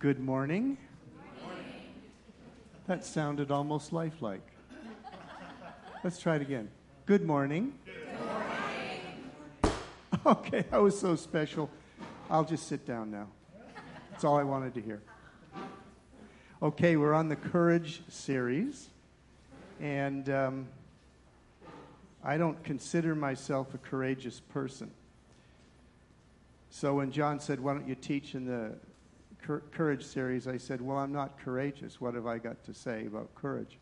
Good morning. That sounded almost lifelike. Let's try it again. Good morning. Okay, that was so special. I'll just sit down now. That's all I wanted to hear. Okay, we're on the courage series, and um, I don't consider myself a courageous person. So when John said, Why don't you teach in the cour- courage series, I said, Well, I'm not courageous. What have I got to say about courage?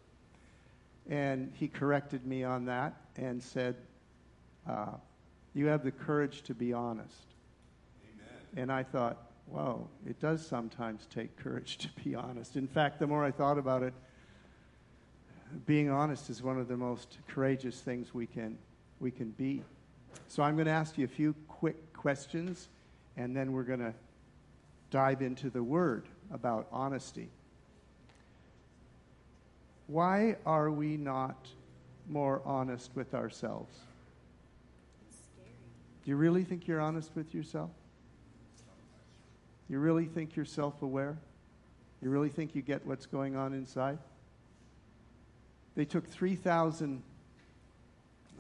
And he corrected me on that and said, uh, You have the courage to be honest. And I thought, Whoa, it does sometimes take courage to be honest. In fact, the more I thought about it, being honest is one of the most courageous things we can, we can be. So I'm going to ask you a few quick questions, and then we're going to dive into the word about honesty. Why are we not more honest with ourselves? Do you really think you're honest with yourself? You really think you're self aware? You really think you get what's going on inside? They took 3,000,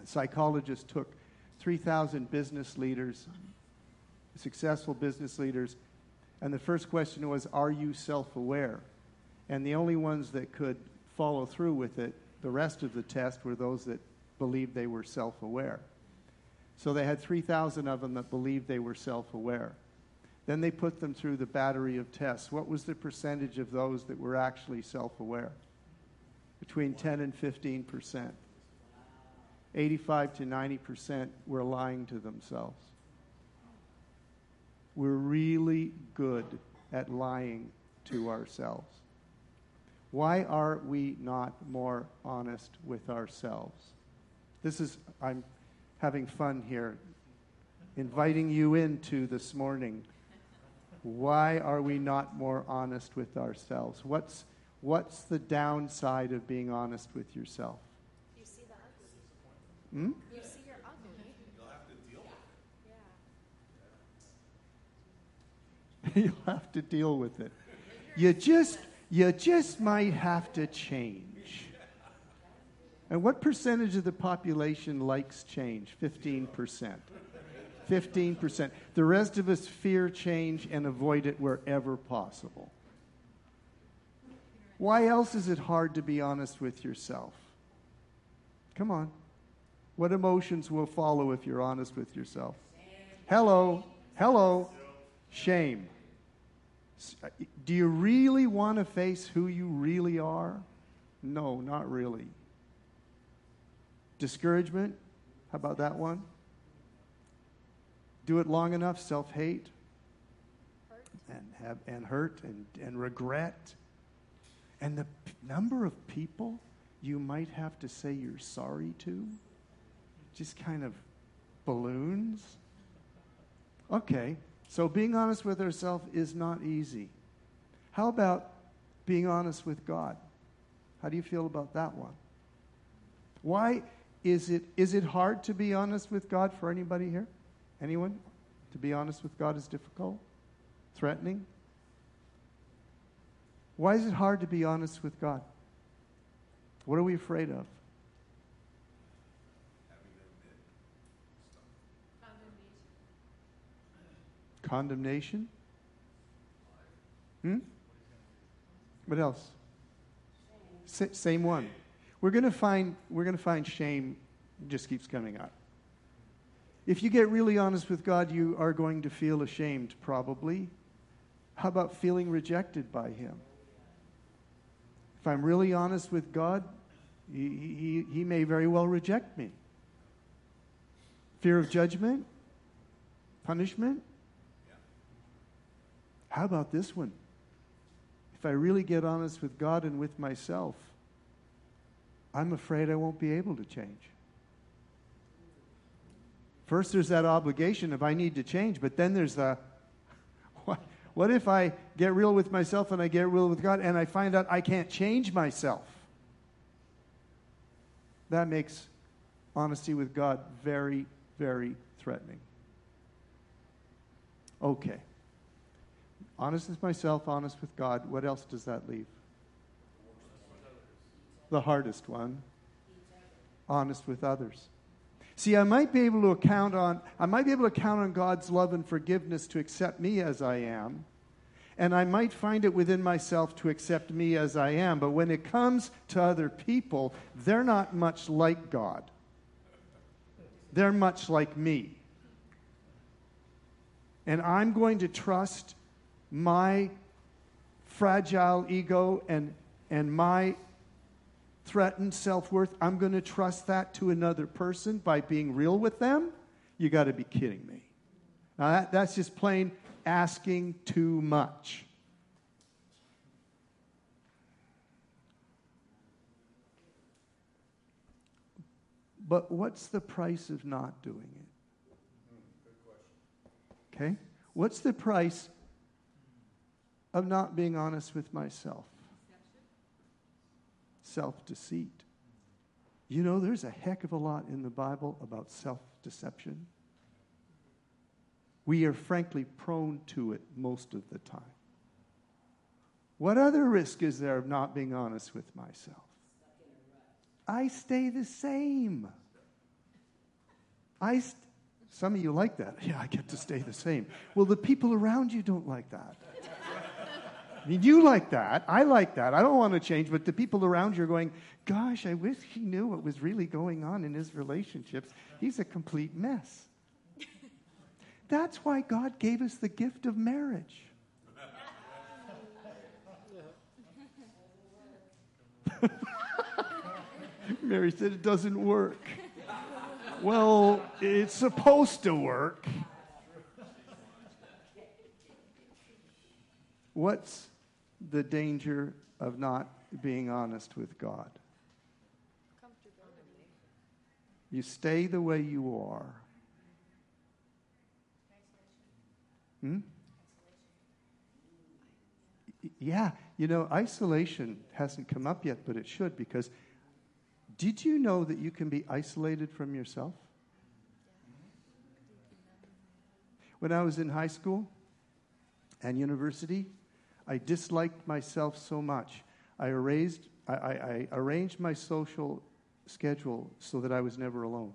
psychologists took 3,000 business leaders, successful business leaders, and the first question was, Are you self aware? And the only ones that could follow through with it, the rest of the test, were those that believed they were self aware. So they had 3,000 of them that believed they were self aware. Then they put them through the battery of tests. What was the percentage of those that were actually self aware? Between 10 and 15 percent. 85 to 90 percent were lying to themselves. We're really good at lying to ourselves. Why are we not more honest with ourselves? This is, I'm having fun here, inviting you into this morning. Why are we not more honest with ourselves? What's, what's the downside of being honest with yourself? You see the ugly. Hmm? You see your ugly. Yeah. You'll have to deal with it. You just, you just might have to change. And what percentage of the population likes change? 15%. 15%. The rest of us fear change and avoid it wherever possible. Why else is it hard to be honest with yourself? Come on. What emotions will follow if you're honest with yourself? Hello. Hello. Shame. S- uh, Do you really want to face who you really are? No, not really. Discouragement? How about that one? Do it long enough, self hate and have and hurt and, and regret. And the p- number of people you might have to say you're sorry to just kind of balloons. Okay, so being honest with ourselves is not easy. How about being honest with God? How do you feel about that one? Why is it is it hard to be honest with God for anybody here? Anyone? To be honest with God is difficult? Threatening? Why is it hard to be honest with God? What are we afraid of? Condemnation? Hmm? What else? Sa- same one. We're going to find we're going to find shame just keeps coming up. If you get really honest with God, you are going to feel ashamed probably. How about feeling rejected by him? If I'm really honest with God, he, he, he may very well reject me. Fear of judgment? Punishment? How about this one? If I really get honest with God and with myself, I'm afraid I won't be able to change. First, there's that obligation if I need to change, but then there's the what, what if I get real with myself and I get real with God and I find out I can't change myself? That makes honesty with God very, very threatening. Okay. Honest with myself, honest with God. What else does that leave? The hardest one. Honest with others. See, I might be able to count on I might be able to count on God's love and forgiveness to accept me as I am. And I might find it within myself to accept me as I am, but when it comes to other people, they're not much like God. They're much like me. And I'm going to trust my fragile ego and, and my threatened self worth, I'm going to trust that to another person by being real with them? You got to be kidding me. Now, that, that's just plain asking too much. But what's the price of not doing it? Hmm, okay? What's the price of not being honest with myself? Self deceit. You know, there's a heck of a lot in the Bible about self deception. We are frankly prone to it most of the time. What other risk is there of not being honest with myself? I stay the same. I st- some of you like that. Yeah, I get to stay the same. Well, the people around you don't like that. You like that. I like that. I don't want to change, but the people around you are going, Gosh, I wish he knew what was really going on in his relationships. He's a complete mess. That's why God gave us the gift of marriage. Mary said it doesn't work. Well, it's supposed to work. What's the danger of not being honest with God? You stay the way you are. Hmm? Yeah, you know, isolation hasn't come up yet, but it should because did you know that you can be isolated from yourself? When I was in high school and university, I disliked myself so much. I, erased, I, I, I arranged my social schedule so that I was never alone.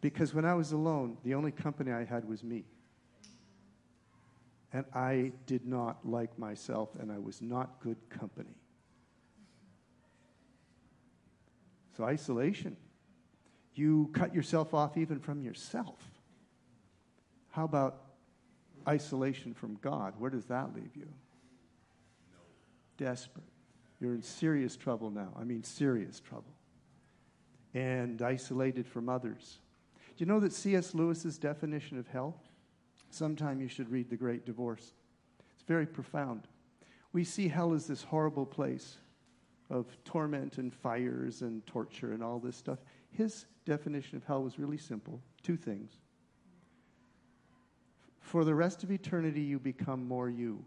Because when I was alone, the only company I had was me. And I did not like myself, and I was not good company. So, isolation. You cut yourself off even from yourself. How about isolation from God? Where does that leave you? Desperate. You're in serious trouble now. I mean, serious trouble. And isolated from others. Do you know that C.S. Lewis's definition of hell? Sometime you should read The Great Divorce. It's very profound. We see hell as this horrible place of torment and fires and torture and all this stuff. His definition of hell was really simple two things. For the rest of eternity, you become more you.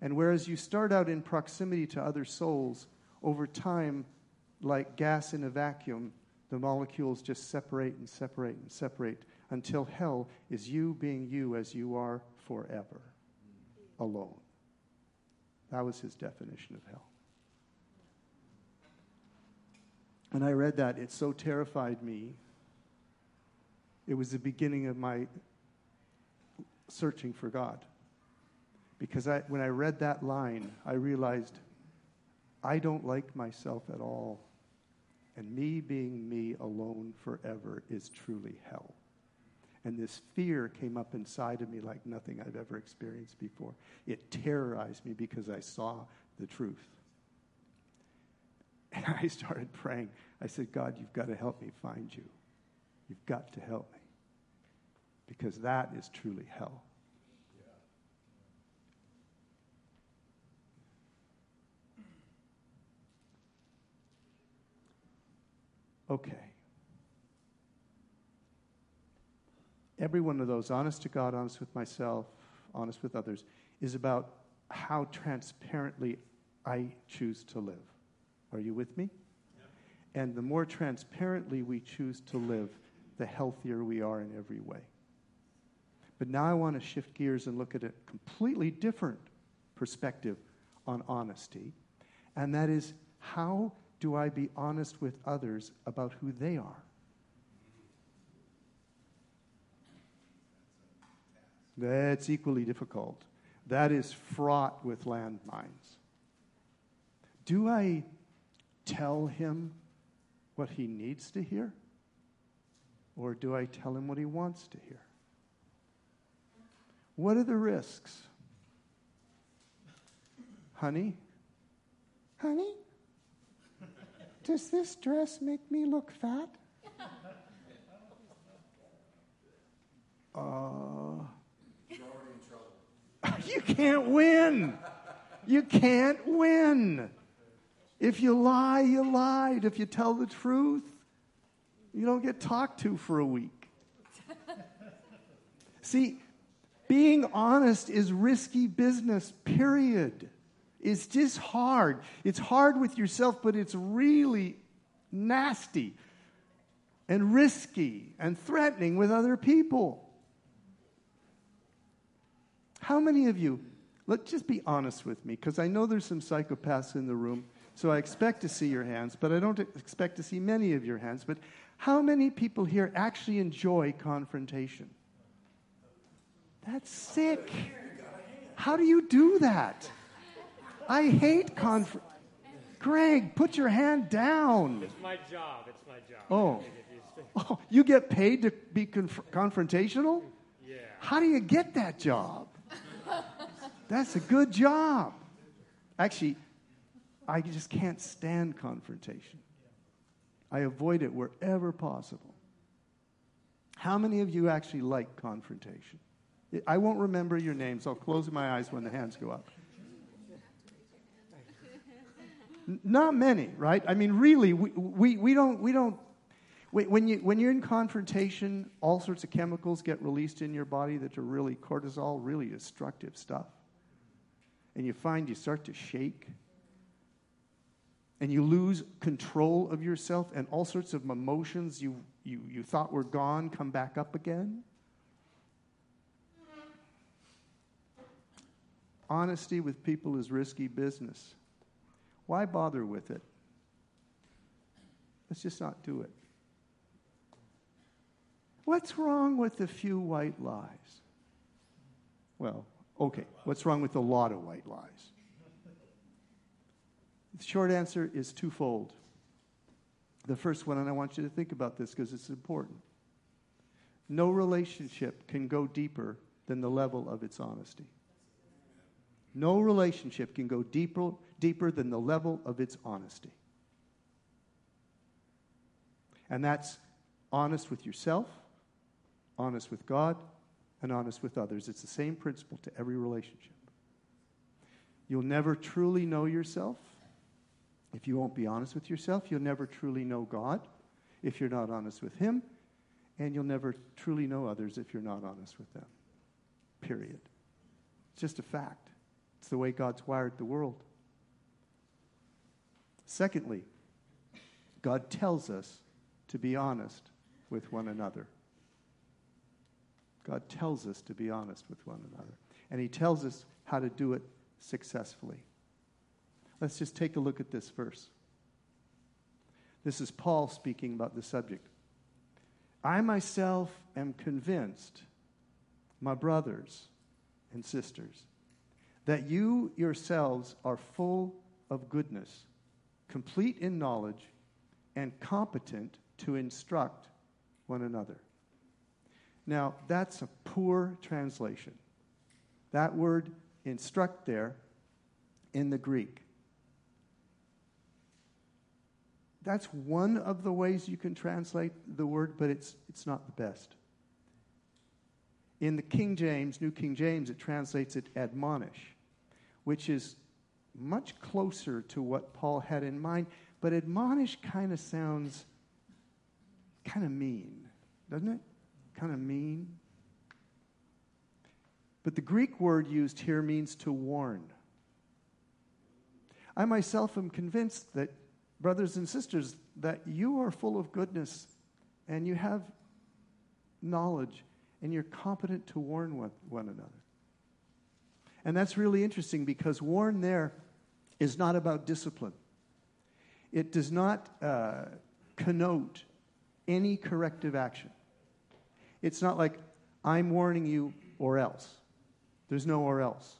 And whereas you start out in proximity to other souls, over time, like gas in a vacuum, the molecules just separate and separate and separate until hell is you being you as you are forever, alone. That was his definition of hell. When I read that, it so terrified me. It was the beginning of my searching for God. Because I, when I read that line, I realized I don't like myself at all. And me being me alone forever is truly hell. And this fear came up inside of me like nothing I've ever experienced before. It terrorized me because I saw the truth. And I started praying. I said, God, you've got to help me find you. You've got to help me. Because that is truly hell. Okay. Every one of those, honest to God, honest with myself, honest with others, is about how transparently I choose to live. Are you with me? And the more transparently we choose to live, the healthier we are in every way. But now I want to shift gears and look at a completely different perspective on honesty, and that is how do I be honest with others about who they are? That's equally difficult. That is fraught with landmines. Do I tell him what he needs to hear? Or do I tell him what he wants to hear? What are the risks? Honey? Honey? Does this dress make me look fat? Uh, you can't win. You can't win. If you lie, you lied. If you tell the truth, you don't get talked to for a week. See, being honest is risky business, period. It's just hard. It's hard with yourself, but it's really nasty and risky and threatening with other people. How many of you, let's just be honest with me, because I know there's some psychopaths in the room, so I expect to see your hands, but I don't expect to see many of your hands. But how many people here actually enjoy confrontation? That's sick. How do you do that? I hate confront. Greg, put your hand down. It's my job. It's my job. Oh. Oh, you get paid to be conf- confrontational? Yeah. How do you get that job? That's a good job. Actually, I just can't stand confrontation. I avoid it wherever possible. How many of you actually like confrontation? I won't remember your names. I'll close my eyes when the hands go up. Not many, right? I mean, really, we, we, we don't, we don't when you, when you're in confrontation, all sorts of chemicals get released in your body that are really cortisol, really destructive stuff. And you find you start to shake. And you lose control of yourself, and all sorts of emotions you, you, you thought were gone come back up again. Honesty with people is risky business. Why bother with it? Let's just not do it. What's wrong with a few white lies? Well, okay, what's wrong with a lot of white lies? The short answer is twofold. The first one, and I want you to think about this because it's important. No relationship can go deeper than the level of its honesty. No relationship can go deeper, deeper than the level of its honesty. And that's honest with yourself, honest with God, and honest with others. It's the same principle to every relationship. You'll never truly know yourself if you won't be honest with yourself. You'll never truly know God if you're not honest with Him. And you'll never truly know others if you're not honest with them. Period. It's just a fact. It's the way God's wired the world. Secondly, God tells us to be honest with one another. God tells us to be honest with one another. And He tells us how to do it successfully. Let's just take a look at this verse. This is Paul speaking about the subject. I myself am convinced, my brothers and sisters, that you yourselves are full of goodness, complete in knowledge, and competent to instruct one another. Now, that's a poor translation. That word instruct there in the Greek. That's one of the ways you can translate the word, but it's, it's not the best. In the King James, New King James, it translates it admonish, which is much closer to what Paul had in mind, but admonish kind of sounds kind of mean, doesn't it? Kind of mean. But the Greek word used here means to warn. I myself am convinced that, brothers and sisters, that you are full of goodness and you have knowledge and you're competent to warn one, one another. And that's really interesting because warn there is not about discipline. It does not uh, connote any corrective action. It's not like, I'm warning you or else. There's no or else.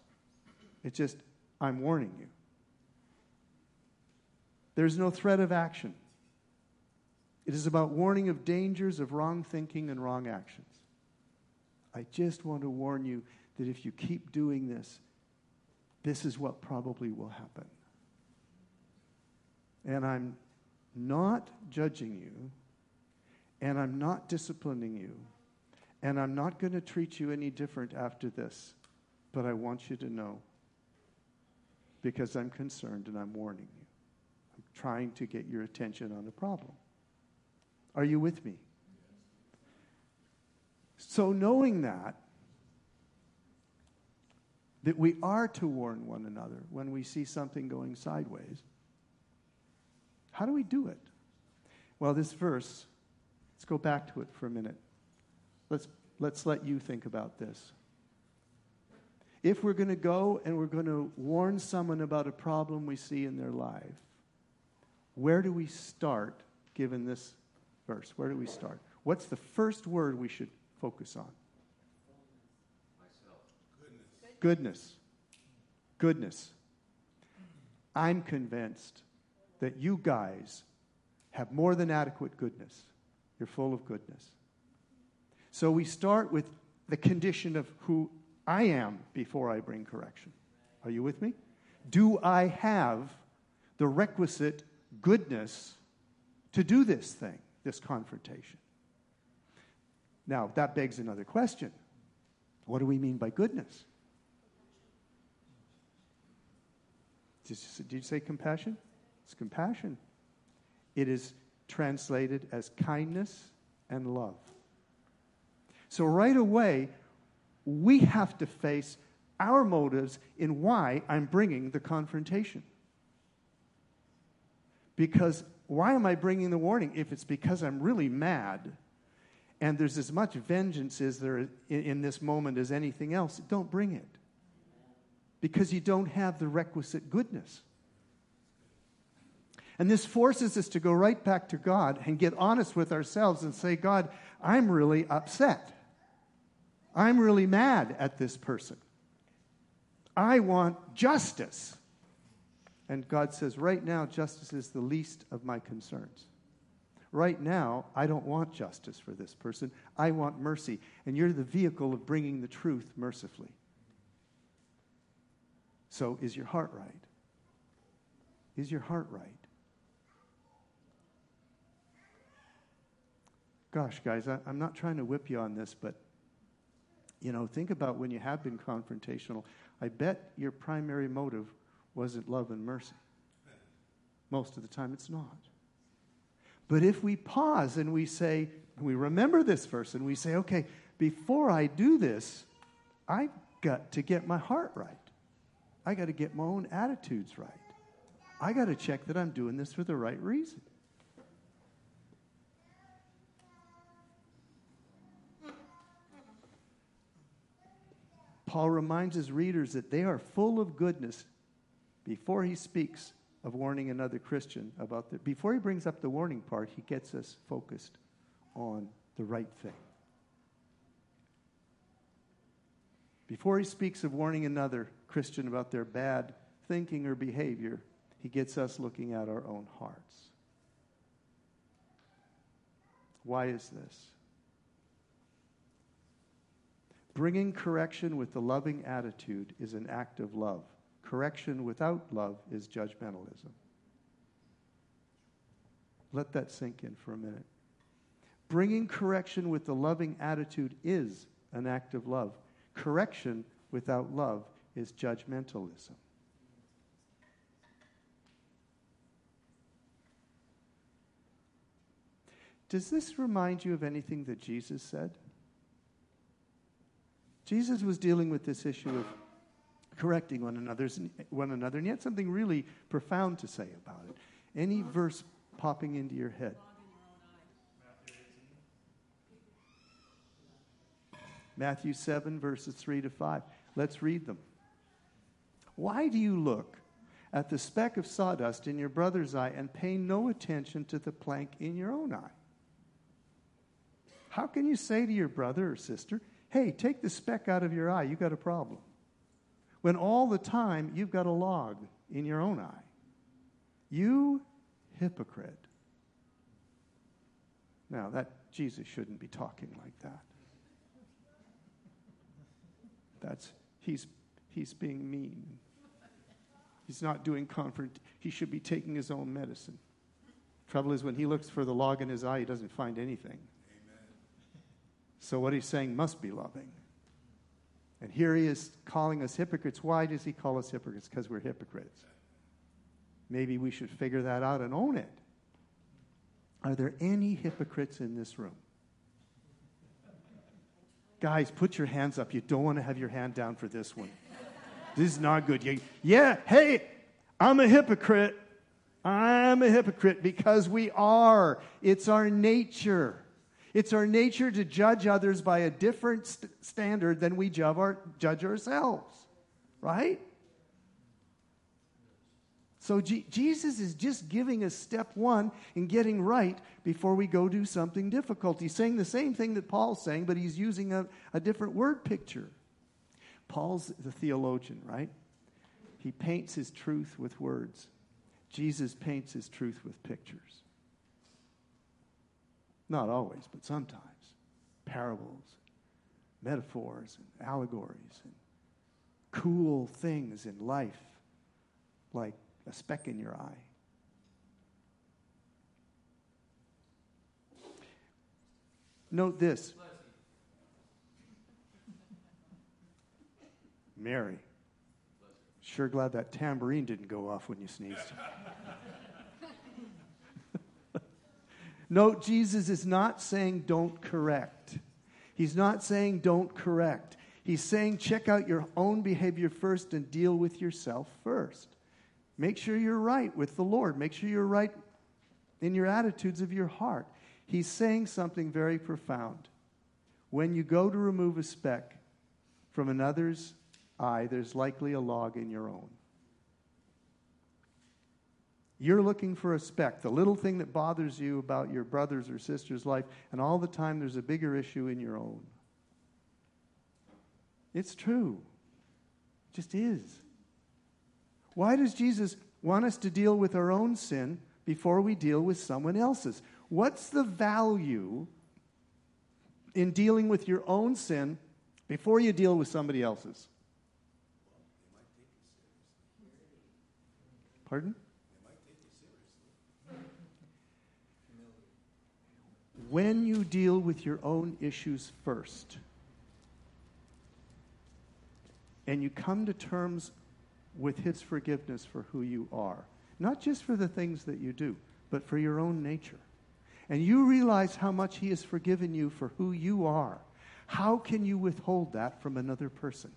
It's just, I'm warning you. There's no threat of action. It is about warning of dangers of wrong thinking and wrong actions. I just want to warn you that if you keep doing this, this is what probably will happen. And I'm not judging you, and I'm not disciplining you, and I'm not going to treat you any different after this, but I want you to know because I'm concerned and I'm warning you. I'm trying to get your attention on a problem. Are you with me? So, knowing that, that we are to warn one another when we see something going sideways, how do we do it? Well, this verse, let's go back to it for a minute. Let's, let's let you think about this. If we're going to go and we're going to warn someone about a problem we see in their life, where do we start given this verse? Where do we start? What's the first word we should focus on? Goodness. Goodness. I'm convinced that you guys have more than adequate goodness. You're full of goodness. So we start with the condition of who I am before I bring correction. Are you with me? Do I have the requisite goodness to do this thing, this confrontation? Now, that begs another question. What do we mean by goodness? Did you say compassion? It's compassion. It is translated as kindness and love. So, right away, we have to face our motives in why I'm bringing the confrontation. Because why am I bringing the warning if it's because I'm really mad and there's as much vengeance as there in this moment as anything else? Don't bring it. Because you don't have the requisite goodness. And this forces us to go right back to God and get honest with ourselves and say, God, I'm really upset. I'm really mad at this person. I want justice. And God says, right now, justice is the least of my concerns. Right now, I don't want justice for this person. I want mercy. And you're the vehicle of bringing the truth mercifully. So, is your heart right? Is your heart right? Gosh, guys, I, am not trying to whip you on this, but you know, think about when you have been confrontational. I bet your primary motive wasn't love and mercy. Most of the time, it's not. But if we pause and we say, we remember this verse and we say, okay, before I do this, I've got to get my heart right. I got to get my own attitudes right. I got to check that I'm doing this for the right reason. Paul reminds his readers that they are full of goodness before he speaks of warning another Christian about the before he brings up the warning part, he gets us focused on the right thing. Before he speaks of warning another Christian about their bad thinking or behavior, he gets us looking at our own hearts. Why is this? Bringing correction with the loving attitude is an act of love. Correction without love is judgmentalism. Let that sink in for a minute. Bringing correction with the loving attitude is an act of love. Correction without love is judgmentalism. Does this remind you of anything that Jesus said? Jesus was dealing with this issue of correcting one, one another, and he had something really profound to say about it. Any verse popping into your head? Matthew 7, verses 3 to 5. Let's read them. Why do you look at the speck of sawdust in your brother's eye and pay no attention to the plank in your own eye? How can you say to your brother or sister, hey, take the speck out of your eye, You've got a problem? When all the time you've got a log in your own eye. You hypocrite. Now, that Jesus shouldn't be talking like that. That's he's he's being mean. He's not doing confront. He should be taking his own medicine. Trouble is when he looks for the log in his eye, he doesn't find anything. Amen. So what he's saying must be loving. And here he is calling us hypocrites. Why does he call us hypocrites? Because we're hypocrites. Maybe we should figure that out and own it. Are there any hypocrites in this room? Guys, put your hands up. You don't want to have your hand down for this one. This is not good. Yeah, hey, I'm a hypocrite. I'm a hypocrite because we are. It's our nature. It's our nature to judge others by a different st- standard than we our, judge ourselves, right? So G- Jesus is just giving us step one in getting right before we go do something difficult. He's saying the same thing that Paul's saying, but he's using a, a different word picture. Paul's the theologian, right? He paints his truth with words. Jesus paints his truth with pictures. Not always, but sometimes. Parables, metaphors, and allegories, and cool things in life, like a speck in your eye. Note this Mary. Sure glad that tambourine didn't go off when you sneezed. Note, Jesus is not saying don't correct. He's not saying don't correct. He's saying check out your own behavior first and deal with yourself first. Make sure you're right with the Lord. Make sure you're right in your attitudes of your heart. He's saying something very profound. When you go to remove a speck from another's eye, there's likely a log in your own. You're looking for a speck, the little thing that bothers you about your brother's or sister's life, and all the time there's a bigger issue in your own. It's true. It just is. Why does Jesus want us to deal with our own sin before we deal with someone else's? What's the value in dealing with your own sin before you deal with somebody else's? Pardon? When you deal with your own issues first, and you come to terms with His forgiveness for who you are, not just for the things that you do, but for your own nature, and you realize how much He has forgiven you for who you are, how can you withhold that from another person?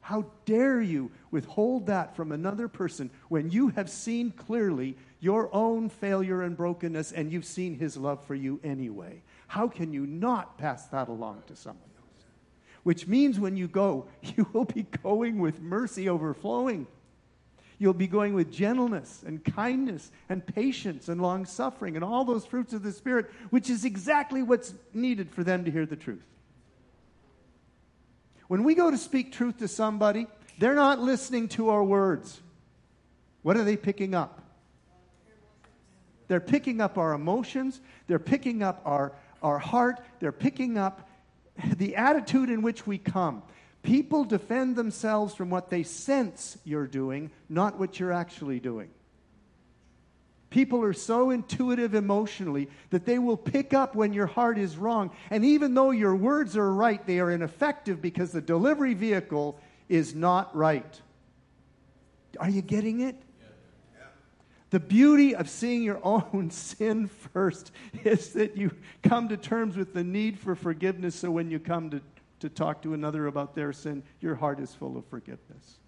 How dare you withhold that from another person when you have seen clearly your own failure and brokenness and you've seen his love for you anyway? How can you not pass that along to someone? Which means when you go, you will be going with mercy overflowing. You'll be going with gentleness and kindness and patience and long suffering and all those fruits of the Spirit, which is exactly what's needed for them to hear the truth. When we go to speak truth to somebody, they're not listening to our words. What are they picking up? They're picking up our emotions, they're picking up our, our heart, they're picking up the attitude in which we come. People defend themselves from what they sense you're doing, not what you're actually doing. People are so intuitive emotionally that they will pick up when your heart is wrong. And even though your words are right, they are ineffective because the delivery vehicle is not right. Are you getting it? The beauty of seeing your own sin first is that you come to terms with the need for forgiveness, so when you come to, to talk to another about their sin, your heart is full of forgiveness.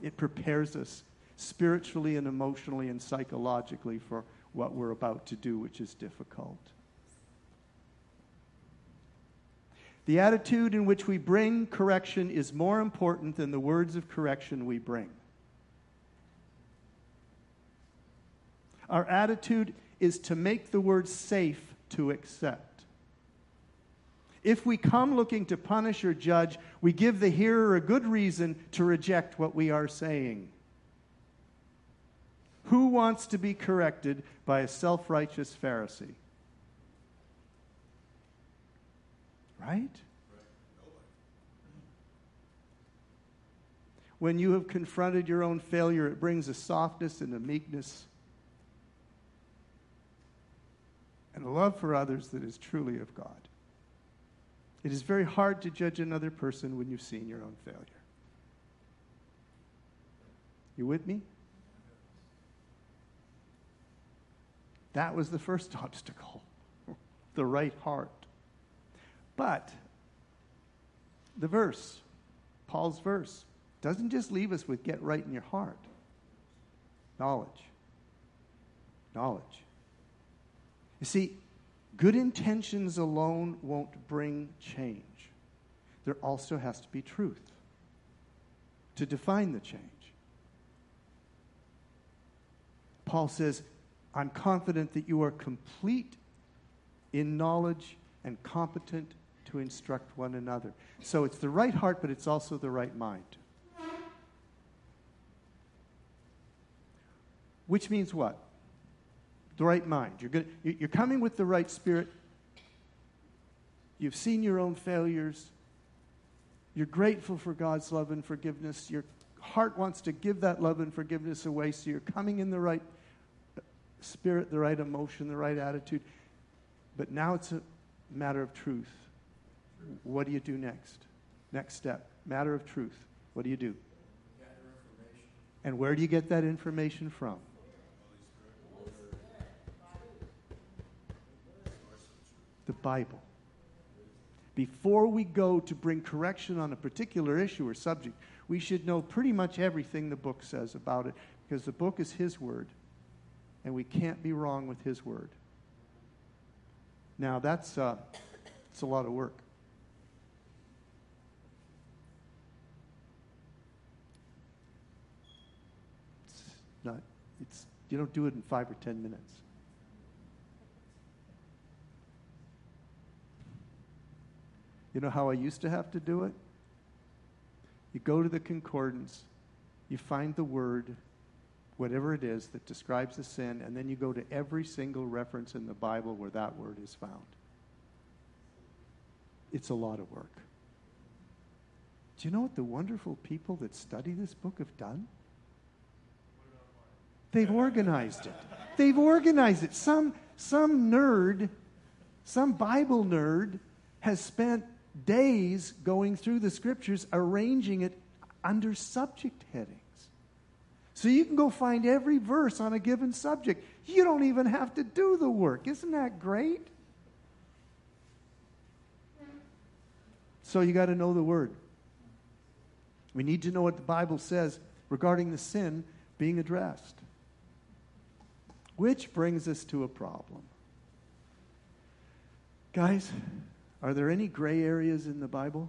It prepares us spiritually and emotionally and psychologically for what we're about to do, which is difficult. The attitude in which we bring correction is more important than the words of correction we bring. Our attitude is to make the word safe to accept. If we come looking to punish or judge, we give the hearer a good reason to reject what we are saying. Who wants to be corrected by a self righteous Pharisee? Right? When you have confronted your own failure, it brings a softness and a meekness and a love for others that is truly of God. It is very hard to judge another person when you've seen your own failure. You with me? That was the first obstacle the right heart. But the verse, Paul's verse, doesn't just leave us with get right in your heart. Knowledge. Knowledge. You see, good intentions alone won't bring change. There also has to be truth to define the change. Paul says, I'm confident that you are complete in knowledge and competent to instruct one another. So it's the right heart, but it's also the right mind. Which means what? The right mind. You're, gonna, you're coming with the right spirit. You've seen your own failures. You're grateful for God's love and forgiveness. Your heart wants to give that love and forgiveness away, so you're coming in the right spirit, the right emotion, the right attitude. But now it's a matter of truth. What do you do next? Next step matter of truth. What do you do? And where do you get that information from? The Bible. Before we go to bring correction on a particular issue or subject, we should know pretty much everything the book says about it because the book is His Word and we can't be wrong with His Word. Now, that's, uh, that's a lot of work. It's not, it's, you don't do it in five or ten minutes. You know how I used to have to do it? You go to the concordance, you find the word, whatever it is that describes the sin, and then you go to every single reference in the Bible where that word is found. It's a lot of work. Do you know what the wonderful people that study this book have done? They've organized it. They've organized it. Some, some nerd, some Bible nerd, has spent days going through the scriptures, arranging it under subject headings. So you can go find every verse on a given subject. You don't even have to do the work. Isn't that great? So you got to know the word. We need to know what the Bible says regarding the sin being addressed. Which brings us to a problem. Guys, are there any gray areas in the Bible?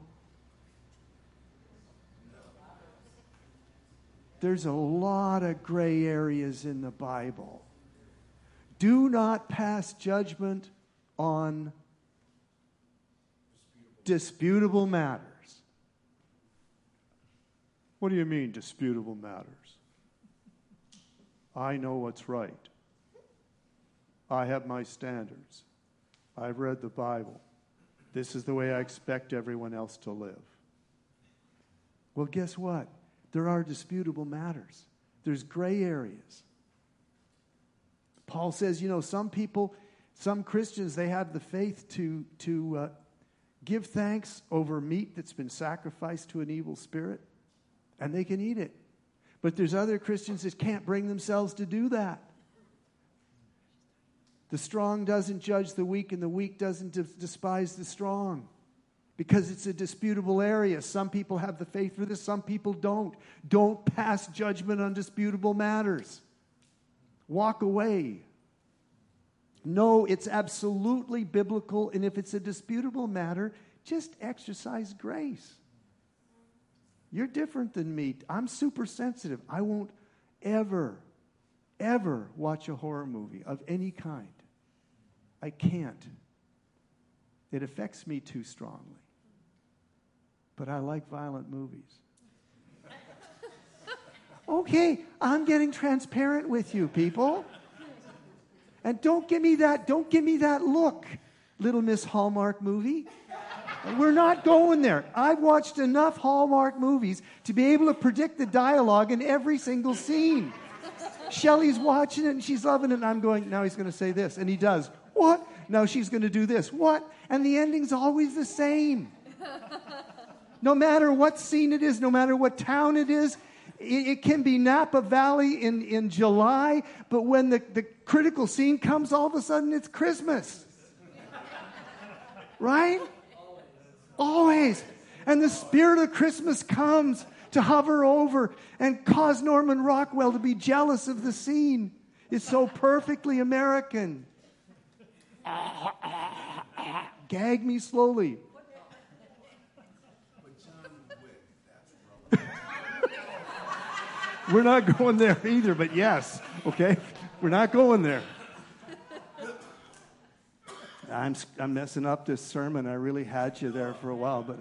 There's a lot of gray areas in the Bible. Do not pass judgment on disputable matters. What do you mean, disputable matters? I know what's right. I have my standards. I've read the Bible. This is the way I expect everyone else to live. Well, guess what? There are disputable matters, there's gray areas. Paul says, you know, some people, some Christians, they have the faith to, to uh, give thanks over meat that's been sacrificed to an evil spirit, and they can eat it. But there's other Christians that can't bring themselves to do that. The strong doesn't judge the weak, and the weak doesn't despise the strong because it's a disputable area. Some people have the faith for this, some people don't. Don't pass judgment on disputable matters. Walk away. No, it's absolutely biblical, and if it's a disputable matter, Just exercise grace. You're different than me. I'm super sensitive. I won't ever, ever watch a horror movie of any kind. I can't. It affects me too strongly. But I like violent movies. Okay, I'm getting transparent with you, people. And don't give me that, don't give me that look, Little Miss Hallmark movie. We're not going there. I've watched enough Hallmark movies to be able to predict the dialogue in every single scene. Shelley's watching it and she's loving it, and I'm going, now he's going to say this. And he does. What? Now she's going to do this. What? And the ending's always the same. No matter what scene it is, no matter what town it is, it, it can be Napa Valley in, in July, but when the, the critical scene comes, all of a sudden it's Christmas. Right? Always. And the spirit of Christmas comes to hover over and cause Norman Rockwell to be jealous of the scene. It's so perfectly American. Gag me slowly. We're not going there either, but yes, okay? We're not going there. I'm, I'm messing up this sermon. I really had you there for a while, but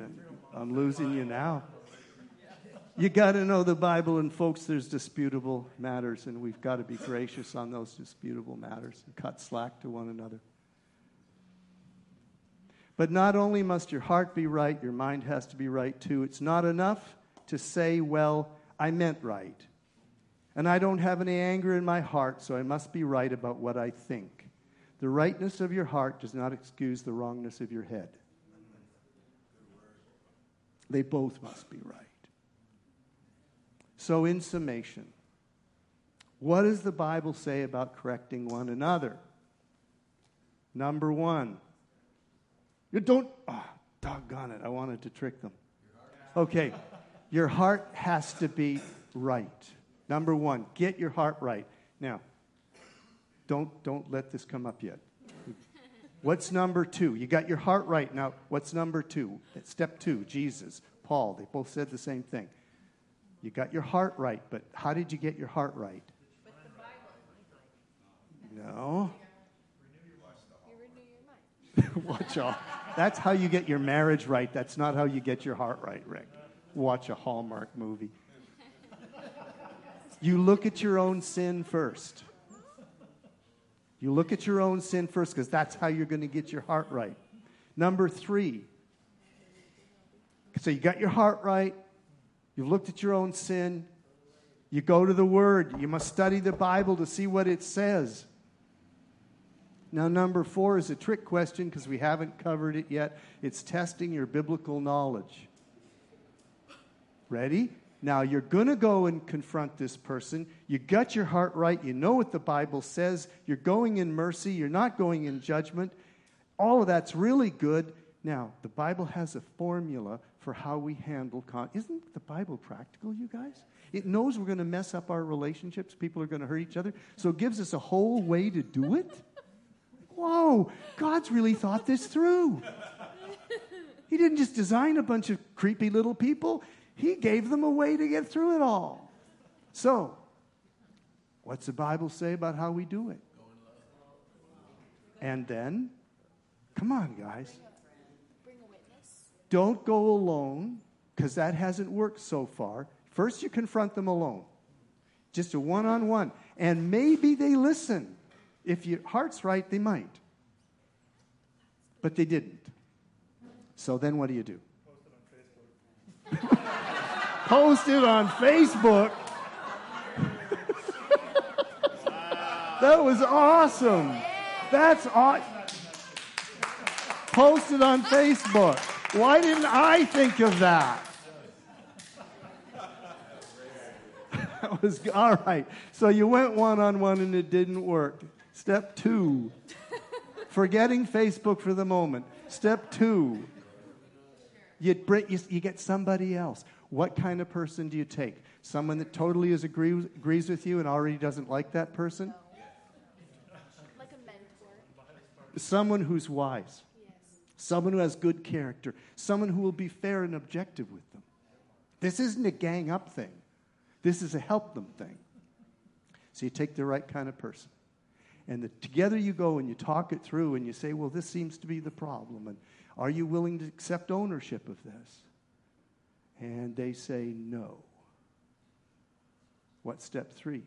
I'm, losing you now. You got to know the Bible, and folks, there's disputable matters, and we've got to be gracious on those disputable matters and cut slack to one another. But not only must your heart be right, your mind has to be right too. It's not enough to say, well, I meant right. And I don't have any anger in my heart, so I must be right about what I think. The rightness of your heart does not excuse the wrongness of your head. They both must be right. So, in summation, what does the Bible say about correcting one another? Number one, you don't, oh, doggone it, I wanted to trick them. Okay, your heart has to be right. Number one, get your heart right. Now, don't, don't let this come up yet. What's number two? You got your heart right. Now, what's number two? Step two, Jesus, Paul, they both said the same thing. You got your heart right, but how did you get your heart right? No. You renew your mind. Watch out. That's how you get your marriage right. That's not how you get your heart right, Rick. Watch a Hallmark movie. You look at your own sin first. You look at your own sin first because that's how you're going to get your heart right. Number three. So you got your heart right. You've looked at your own sin. You go to the Word. You must study the Bible to see what it says. Now, number four is a trick question because we haven't covered it yet. It's testing your biblical knowledge. Ready? Now, you're going to go and confront this person. You got your heart right. You know what the Bible says. You're going in mercy. You're not going in judgment. All of that's really good. Now, the Bible has a formula for how we handle con- Isn't the Bible practical, you guys? It knows we're going to mess up our relationships. People are going to hurt each other. So it gives us a whole way to do it. Whoa, God's really thought this through. He didn't just design a bunch of creepy little people, He gave them a way to get through it all. So, what's the Bible say about how we do it? And then, come on, guys. Don't go alone, because that hasn't worked so far. First, you confront them alone, just a one on one. And maybe they listen. If your heart's right, they might. But they didn't. So then what do you do? Post it on Facebook. that was awesome. That's awesome. Post it on Facebook. Why didn't I think of that? that was all right. So you went one on one and it didn't work. Step two, forgetting Facebook for the moment. Step two, you, bring, you, you get somebody else. What kind of person do you take? Someone that totally is agree, agrees with you and already doesn't like that person? Like a mentor. Someone who's wise. Yes. someone who has good character, someone who will be fair and objective with them. This isn't a gang up thing, this is a help them thing. So you take the right kind of person. And the, together you go and you talk it through and you say, well, this seems to be the problem. And are you willing to accept ownership of this? And they say no. What step three?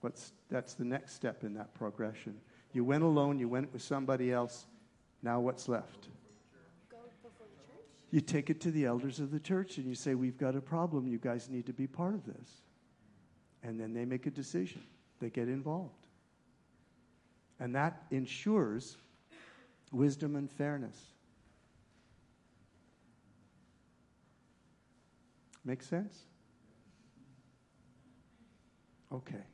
What's, that's the next step in that progression. You went alone, you went with somebody else. Now what's left? Go before the church. You take it to the elders of the church and you say, We've got a problem. You guys need to be part of this. And then they make a decision, they get involved. And that ensures wisdom and fairness. Make sense? Okay.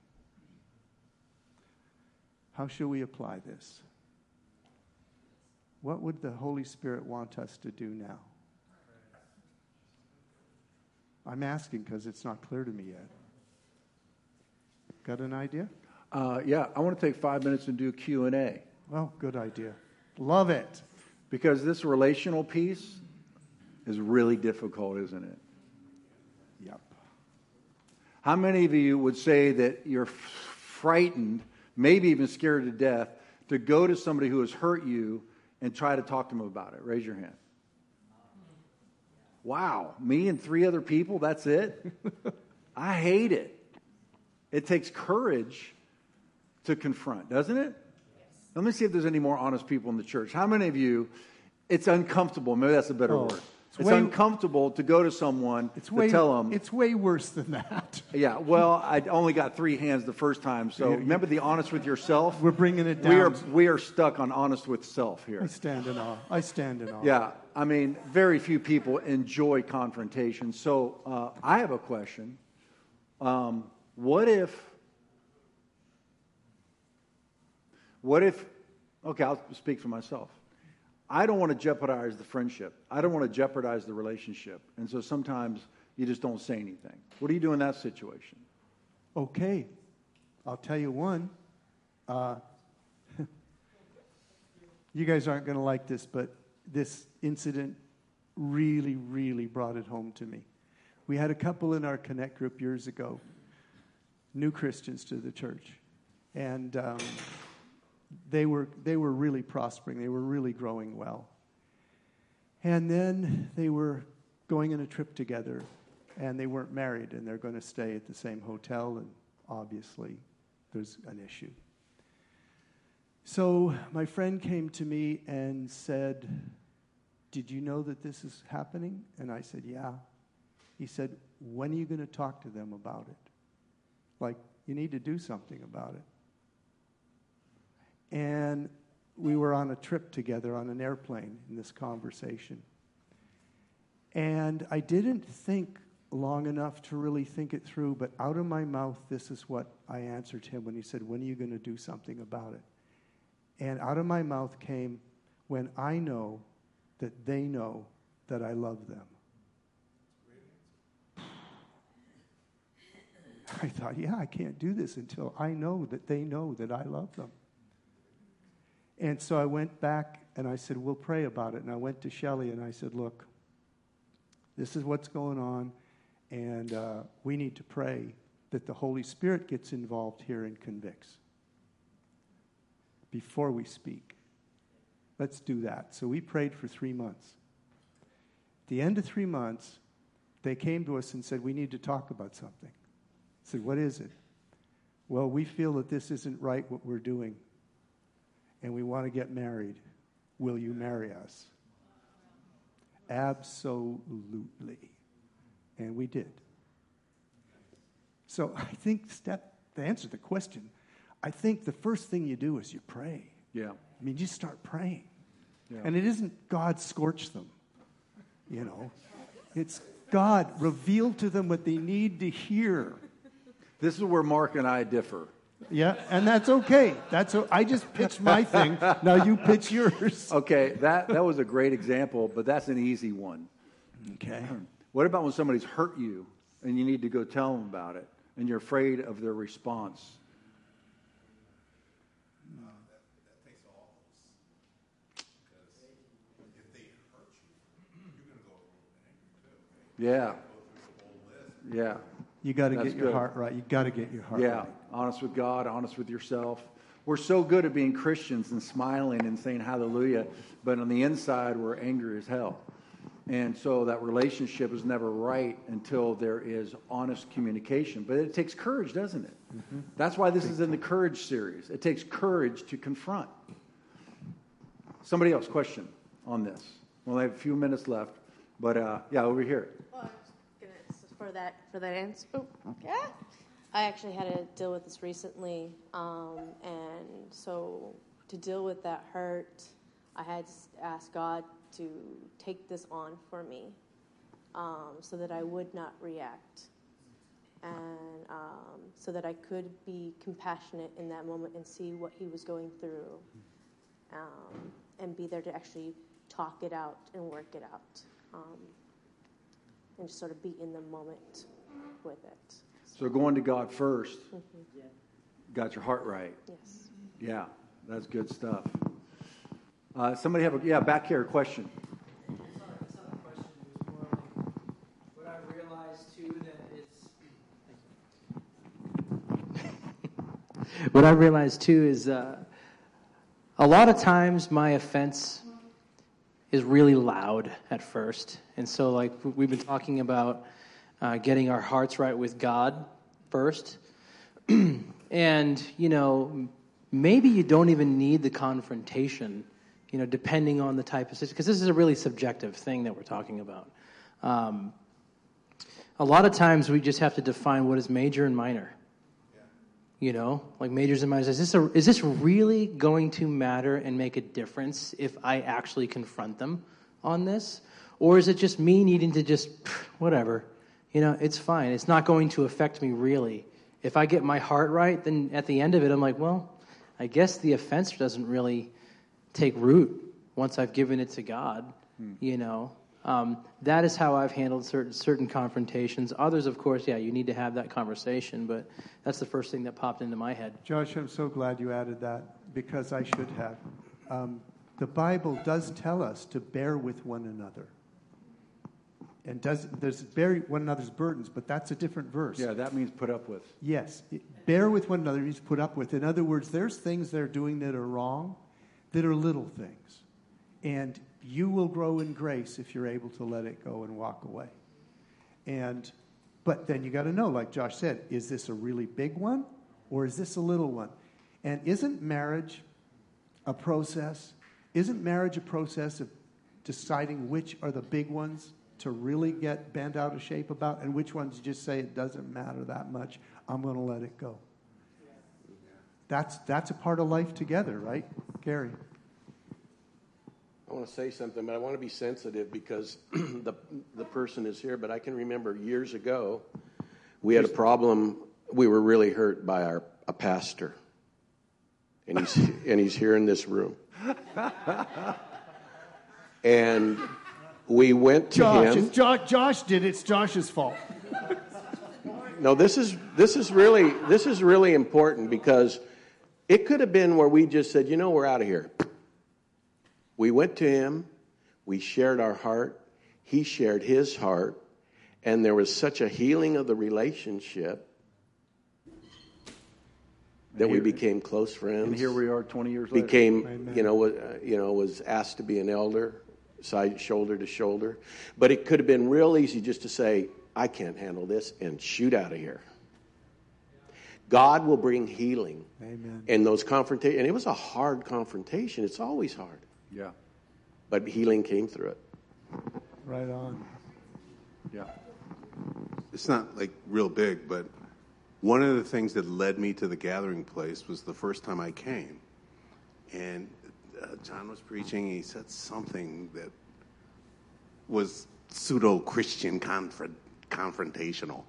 How shall we apply this? What would the Holy Spirit want us to do now? I'm asking because it's not clear to me yet. Got an idea? Uh, yeah, I want to take five minutes and do Q and A Well, good idea. Love it. because this relational piece is really difficult, isn't it? Yep. How many of you would say that you're f- frightened, maybe even scared to death, to go to somebody who has hurt you and try to talk to them about it? Raise your hand. Wow, me and three other people, that's it? I hate it. It takes courage to confront, doesn't it? Let me see if there's any more honest people in the church. How many of you, it's uncomfortable, maybe that's a better Oh, word. it's It's, way- uncomfortable to go to someone It's to way, tell them. it's way worse than that. Yeah, well, I only got three hands the first time. So remember the honest with yourself? We're bringing it down. We are, we are stuck on honest with self here. I stand in awe. I stand in awe. Yeah, I mean, very few people enjoy confrontation. So uh, I have a question. Um, what if, what if, okay, I'll speak for myself. I don't want to jeopardize the friendship. I don't want to jeopardize the relationship. And so sometimes you just don't say anything. What do you do in that situation? Okay. I'll tell you one. Uh, you guys aren't going to like this, but this incident really, really brought it home to me. We had a couple in our Connect group years ago, new Christians to the church. And um, they, were, they were really prospering, they were really growing well. And then they were going on a trip together, and they weren't married, and they're going to stay at the same hotel, and obviously there's an issue. So my friend came to me and said, Did you know that this is happening? And I said, Yeah. He said, When are you going to talk to them about it? Like, you need to do something about it. And we were on a trip together on an airplane in this conversation. And I didn't think long enough to really think it through, but out of my mouth, this is what I answered him when he said, When are you going to do something about it? And out of my mouth came, When I know that they know that I love them. I thought, yeah, I can't do this until I know that they know that I love them. And so I went back and I said, We'll pray about it. And I went to Shelley and I said, Look, this is what's going on, and uh, we need to pray that the Holy Spirit gets involved here and convicts before we speak. Let's do that. So we prayed for three months. At the end of three months, they came to us and said, We need to talk about something. I said, What is it? Well, we feel that this isn't right what we're doing, and we want to get married. Will you marry us? Absolutely. And we did. So I think step to answer the question, I think the first thing you do is you pray. Yeah. I mean, you start praying. Yeah. And it isn't God scorch them, you know. It's God reveal to them what they need to hear. This is where Mark and I differ. Yeah, and that's okay. That's o- I just pitched my thing. Now you pitch yours. Okay, that, that was a great example, but that's an easy one. Okay. What about when somebody's hurt you and you need to go tell them about it and you're afraid of their response? Yeah. Yeah. You got to That's get your good. heart right. You got to get your heart Yeah. right. Honest with God, honest with yourself. We're so good at being Christians and smiling and saying hallelujah, but on the inside, we're angry as hell. And so that relationship is never right until there is honest communication. But it takes courage, doesn't it? Mm-hmm. That's why this is in the courage series. It takes courage to confront. Somebody else, question on this. We'll have a few minutes left. But uh, yeah, over here. Well, I was gonna for that for that answer. Oh, yeah. I actually had to deal with this recently, um, and so to deal with that hurt, I had to ask God to take this on for me, um, so that I would not react, and um, so that I could be compassionate in that moment and see what He was going through, um, and be there to actually talk it out and work it out. Um, and just sort of be in the moment with it. So going to God 1st got your heart right. Yes. Yeah, that's good stuff. Uh, somebody have a yeah back here question. It's not, it's not a question. It was more like what I realized too that what I realized too is uh, a lot of times my offense is really loud at first, and so like we've been talking about uh, getting our hearts right with God first, and you know maybe you don't even need the confrontation you know, depending on the type of situation, because this is a really subjective thing that we're talking about. Um, a lot of times we just have to define what is major and minor. You know, like majors and minors. Is this a, is this really going to matter and make a difference if I actually confront them on this, or is it just me needing to just whatever? You know, it's fine. It's not going to affect me really. If I get my heart right, then at the end of it, I'm like, well, I guess the offense doesn't really take root once I've given it to God. Hmm. You know, um, that is how I've handled certain certain confrontations. Others, of course, yeah, you need to have that conversation, but that's the first thing that popped into my head. Josh, I'm so glad you added that because I should have. Um, the Bible does tell us to bear with one another. And does there's bear one another's burdens, but that's a different verse. Yeah, that means put up with. Yes, it- bear with one another means put up with. In other words, there's things they're doing that are wrong, that are little things, and you will grow in grace if you're able to let it go and walk away. And but then you got to know, like Josh said, is this a really big one or is this a little one? And isn't marriage a process? Isn't marriage a process of deciding which are the big ones to really get bent out of shape about and which ones you just say it doesn't matter that much? I'm going to let it go. That's, that's a part of life together, right, Gary? I want to say something, but I want to be sensitive because the the person is here. But I can remember years ago, we had a problem. We were really hurt by our a pastor, and he's and he's here in this room. And we went to Josh, him. Josh, Josh did it. It's Josh's fault. No, this is this is really this is really important because it could have been where we just said, you know, we're out of here. We went to him, we shared our heart, he shared his heart, and there was such a healing of the relationship that we became close friends. And here we are 20 years later. became, you know, was, uh, you know, was asked to be an elder, side shoulder to shoulder. But it could have been real easy just to say, "I can't handle this," and shoot out of here. God will bring healing Amen. in those confrontations. And it was a hard confrontation. It's always hard, Yeah, but healing came through it. Right on. yeah. it's not like real big, but one of the things that led me to the gathering place was the first time I came. And uh, John was preaching, and he said something that was pseudo Christian confront- confrontational.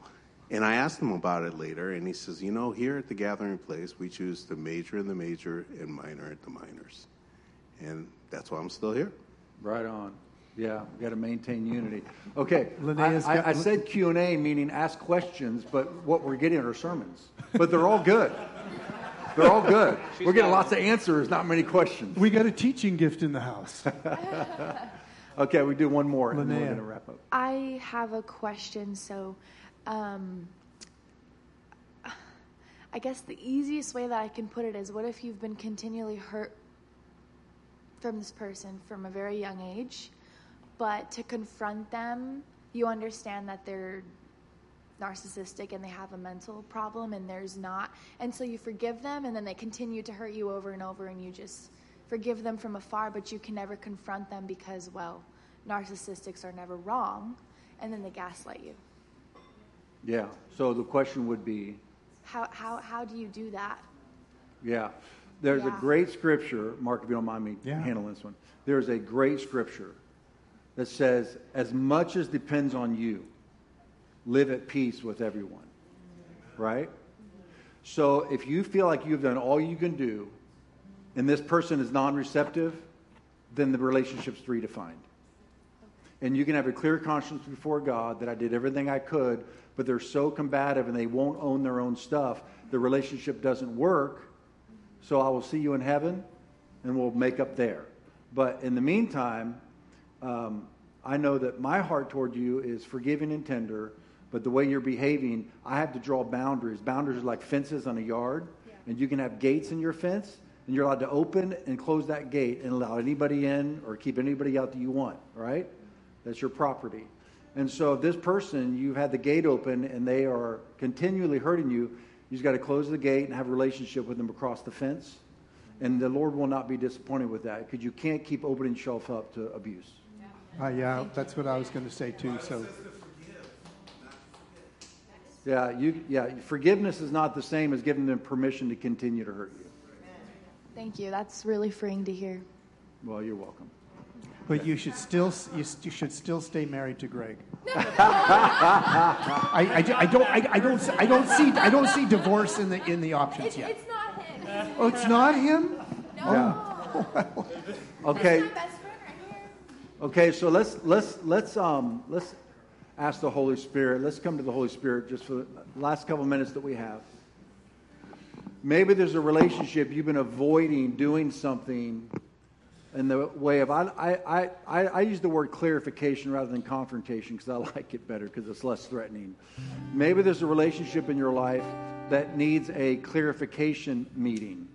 And I asked him about it later, and he says, You know, here at the gathering place, we choose the major and the major and minor at the minors. And that's why I'm still here. Right on. Yeah, we got to maintain unity. Okay, I, Linnea's I, got- I said Q and A, meaning ask questions, but what we're getting are sermons. But they're all good. They're all good. we're getting lots of answers, not many questions. We got a teaching gift in the house. Okay, we do one more, and then we're Linnea. going to wrap up. I have a question. So, um, I guess the easiest way that I can put it is what if you've been continually hurt from this person from a very young age, but to confront them, you understand that they're narcissistic and they have a mental problem and there's not. And so you forgive them and then they continue to hurt you over and over and you just forgive them from afar, but you can never confront them because, well, narcissistics are never wrong. And then they gaslight you. Yeah. So the question would be, How, how, how do you do that? yeah, there's a great scripture. Mark, if you don't mind me Yeah. handling this one, there's a great scripture that says, "As much as depends on you, live at peace with everyone." Right. So if you feel like you've done all you can do, and this person is non-receptive, then the relationship's redefined. And you can have a clear conscience before God that I did everything I could, but they're so combative and they won't own their own stuff, the relationship doesn't work. So I will see you in heaven and we'll make up there. But in the meantime, um, I know that my heart toward you is forgiving and tender, but the way you're behaving, I have to draw boundaries. Boundaries are like fences on a yard, and you can have gates in your fence, and you're allowed to open and close that gate and allow anybody in or keep anybody out that you want, right? That's your property. And so if this person, you've had the gate open and they are continually hurting you, you just got to close the gate and have a relationship with them across the fence. And the Lord will not be disappointed with that because you can't keep opening yourself up to abuse. Uh, yeah, that's what I was going to say too. So, Yeah, you, yeah, forgiveness is not the same as giving them permission to continue to hurt you. Thank you. That's really freeing to hear. Well, you're welcome. But you should still you, s- you should still stay married to Greg. I, I, I don't I, I don't s- I don't see I don't see divorce in the in the options yet. It's not him. Oh, it's not him. No. Okay, best friend right okay, so let's let's let's um let's ask the Holy Spirit. Let's come to the Holy Spirit just for the last couple minutes that we have. Maybe there's a relationship you've been avoiding doing something in the way of I I, I, I use the word clarification rather than confrontation because I like it better because it's less threatening. Maybe there's a relationship in your life that needs a clarification meeting.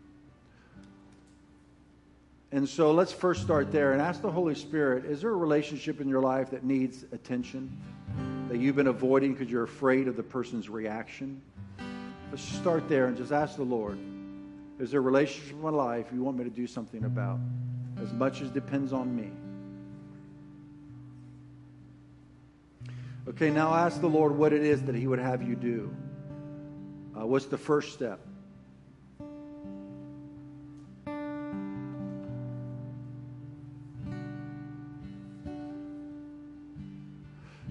And so let's first start there and ask the Holy Spirit is there a relationship in your life that needs attention that you've been avoiding because you're afraid of the person's reaction? Let's start there and just ask the Lord is there a relationship in my life you want me to do something about as much as depends on me? Okay, now ask the Lord what it is that He would have you do. Uh, what's the first step?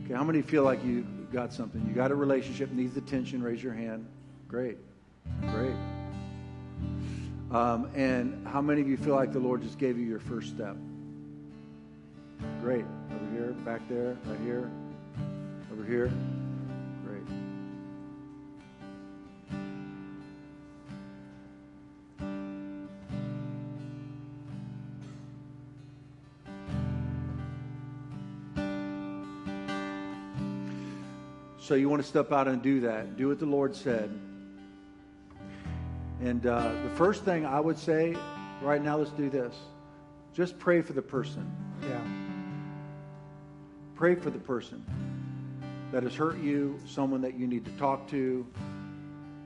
Okay, how many feel like you got something? You got a relationship, needs attention, raise your hand. Great. Great. Um, and how many of you feel like the Lord just gave you your first step? Great. Over here, back there, right here, over here. Great. So you want to step out and do that. Do what the Lord said. And uh, the first thing I would say right now, let's do this. Just pray for the person. Yeah. Pray for the person that has hurt you, someone that you need to talk to.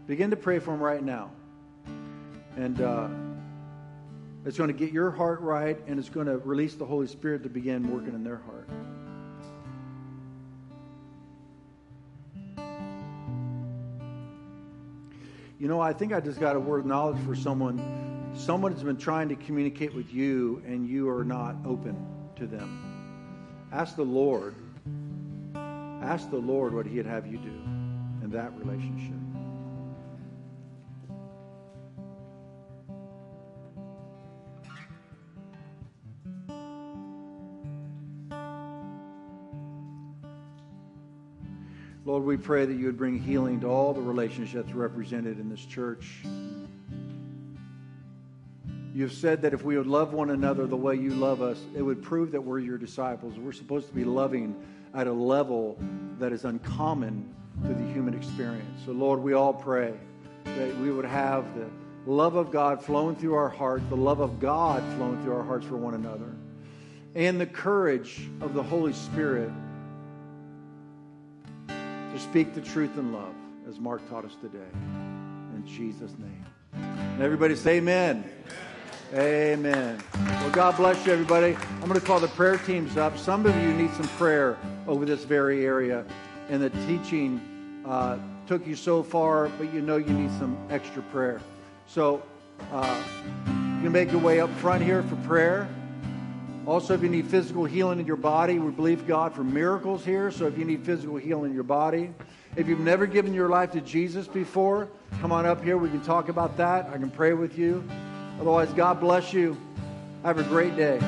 Begin to pray for them right now. And uh, it's going to get your heart right, and it's going to release the Holy Spirit to begin working in their heart. You know, I think I just got a word of knowledge for someone. Someone has been trying to communicate with you, and you are not open to them. Ask the Lord. Ask the Lord what He'd have you do in that relationship. Lord, we pray that you would bring healing to all the relationships represented in this church. You've said that if we would love one another the way you love us, it would prove that we're your disciples. We're supposed to be loving at a level that is uncommon to the human experience. So, Lord, we all pray that we would have the love of God flowing through our hearts, the love of God flowing through our hearts for one another, and the courage of the Holy Spirit to speak the truth in love, as Mark taught us today. In Jesus' name. And everybody say amen. Amen. Well, God bless you, everybody. I'm going to call the prayer teams up. Some of you need some prayer over this very area, and the teaching uh, took you so far, but you know you need some extra prayer. So uh, you can make your way up front here for prayer. Also, if you need physical healing in your body, we believe God for miracles here. So if you need physical healing in your body, if you've never given your life to Jesus before, come on up here. We can talk about that. I can pray with you. Otherwise, God bless you. Have a great day.